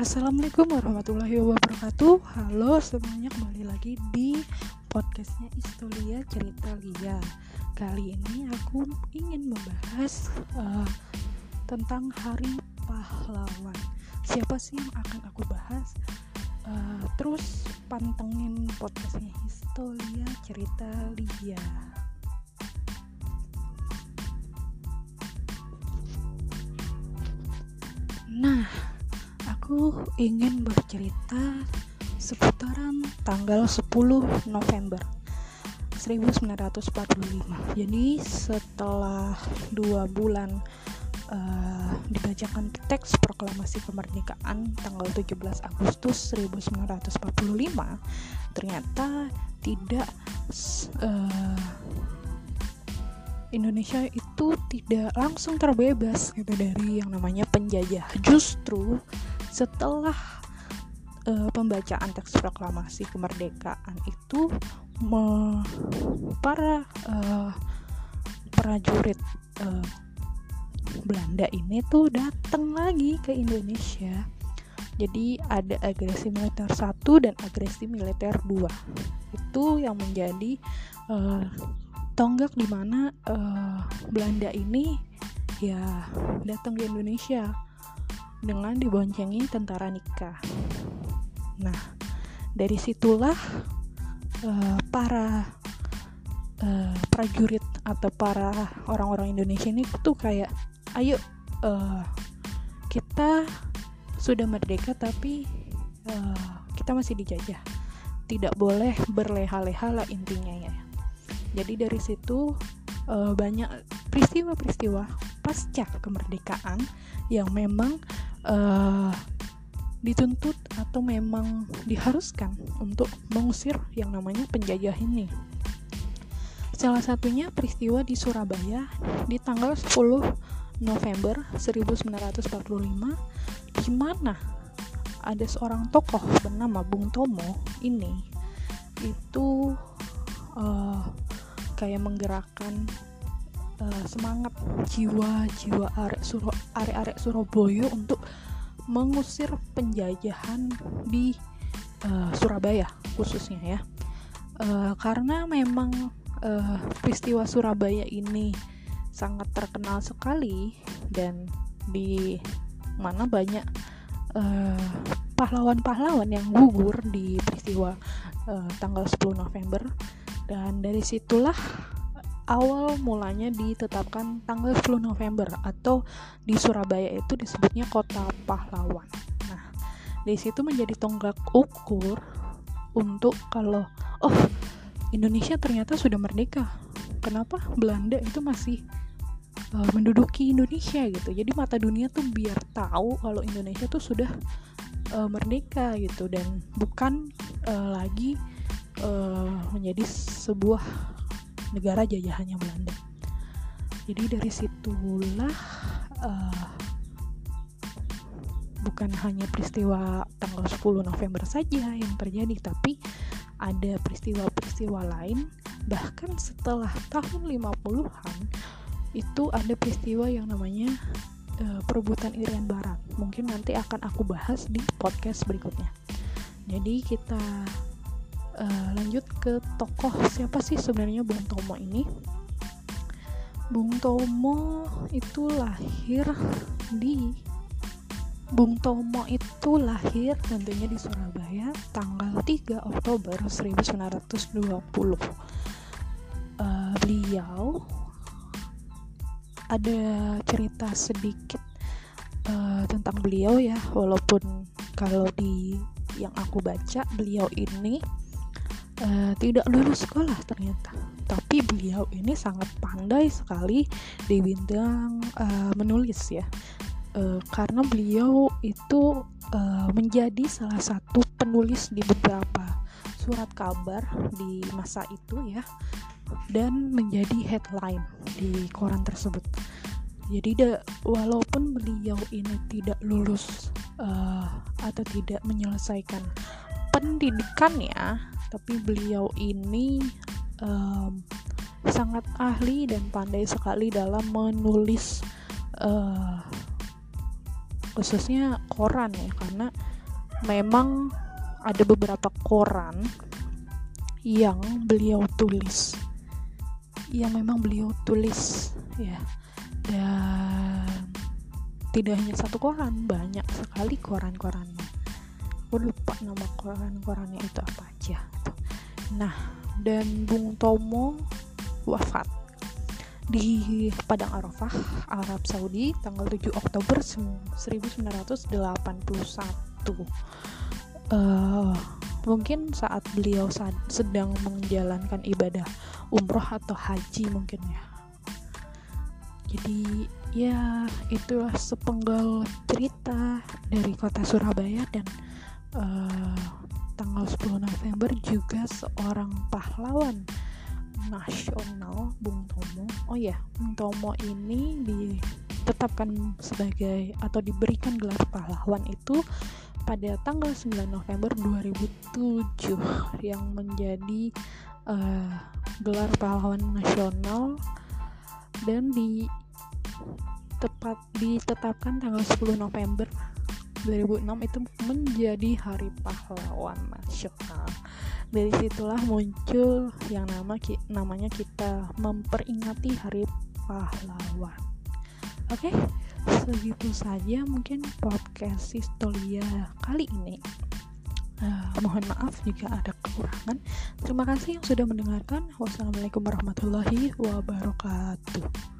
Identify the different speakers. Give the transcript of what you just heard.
Speaker 1: Assalamualaikum warahmatullahi wabarakatuh. Halo semuanya kembali lagi di podcastnya Istolia Cerita Lia. Kali ini aku ingin membahas uh, tentang Hari Pahlawan. Siapa sih yang akan aku bahas? Uh, terus pantengin podcastnya Istolia Cerita Lia. Nah, aku ingin bercerita seputaran tanggal 10 November 1945. Jadi setelah dua bulan uh, dibacakan teks proklamasi kemerdekaan tanggal 17 Agustus 1945, ternyata tidak uh, Indonesia itu tidak langsung terbebas gitu dari yang namanya penjajah. Justru setelah uh, pembacaan teks proklamasi kemerdekaan itu me, para uh, prajurit uh, Belanda ini tuh datang lagi ke Indonesia. Jadi ada agresi militer satu dan agresi militer dua. Itu yang menjadi uh, tonggak di mana uh, Belanda ini ya datang ke Indonesia dengan diboncengi tentara nikah. Nah, dari situlah uh, para uh, prajurit atau para orang-orang Indonesia ini tuh kayak, ayo uh, kita sudah merdeka tapi uh, kita masih dijajah. Tidak boleh berleha-leha lah intinya ya jadi dari situ uh, banyak peristiwa-peristiwa pasca kemerdekaan yang memang uh, dituntut atau memang diharuskan untuk mengusir yang namanya penjajah ini. Salah satunya peristiwa di Surabaya di tanggal 10 November 1945 di mana ada seorang tokoh bernama Bung Tomo ini itu uh, kayak menggerakkan uh, semangat jiwa-jiwa arek Suro arek-arek Surabaya untuk mengusir penjajahan di uh, Surabaya khususnya ya. Uh, karena memang uh, peristiwa Surabaya ini sangat terkenal sekali dan di mana banyak pahlawan-pahlawan uh, yang gugur di peristiwa uh, tanggal 10 November. Dan dari situlah awal mulanya ditetapkan tanggal 10 November atau di Surabaya itu disebutnya kota pahlawan. Nah, dari situ menjadi tonggak ukur untuk kalau oh Indonesia ternyata sudah merdeka. Kenapa Belanda itu masih uh, menduduki Indonesia gitu. Jadi mata dunia tuh biar tahu kalau Indonesia tuh sudah uh, merdeka gitu dan bukan uh, lagi menjadi sebuah negara jajahannya Belanda. Jadi dari situlah uh, bukan hanya peristiwa tanggal 10 November saja yang terjadi, tapi ada peristiwa-peristiwa lain bahkan setelah tahun 50-an itu ada peristiwa yang namanya uh, perebutan Irian Barat. Mungkin nanti akan aku bahas di podcast berikutnya. Jadi kita uh, lanjut ke tokoh. Siapa sih sebenarnya Bung Tomo ini? Bung Tomo itu lahir di Bung Tomo itu lahir tentunya di Surabaya tanggal 3 Oktober 1920 uh, beliau ada cerita sedikit uh, tentang beliau ya. Walaupun kalau di yang aku baca beliau ini uh, tidak lulus sekolah ternyata. Tapi beliau ini sangat pandai sekali di bidang uh, menulis ya. Uh, karena beliau itu uh, menjadi salah satu penulis di beberapa surat kabar di masa itu ya dan menjadi headline di koran tersebut. Jadi da, walaupun beliau ini tidak lulus uh, atau tidak menyelesaikan pendidikannya tapi beliau ini um, sangat ahli dan pandai sekali dalam menulis uh, khususnya koran ya karena memang ada beberapa koran yang beliau tulis. Yang memang beliau tulis ya. Dan tidak hanya satu koran banyak sekali koran-korannya aku lupa nama koran-korannya itu apa aja. Nah dan Bung Tomo wafat di Padang Arafah, Arab Saudi tanggal 7 Oktober 1981 uh, mungkin saat beliau sedang menjalankan ibadah umroh atau haji mungkin ya. Jadi ya itulah sepenggal cerita dari kota Surabaya dan uh, tanggal 10 November juga seorang pahlawan nasional Bung Tomo. Oh ya Bung Tomo ini ditetapkan sebagai atau diberikan gelar pahlawan itu pada tanggal 9 November 2007 yang menjadi uh, gelar pahlawan nasional dan di tepat ditetapkan tanggal 10 November 2006 itu menjadi hari pahlawan nasional. Dari situlah muncul yang nama namanya kita memperingati hari pahlawan. Oke okay? segitu saja mungkin podcast Sistolia kali ini. Uh, mohon maaf jika ada kekurangan. Terima kasih yang sudah mendengarkan. Wassalamualaikum warahmatullahi wabarakatuh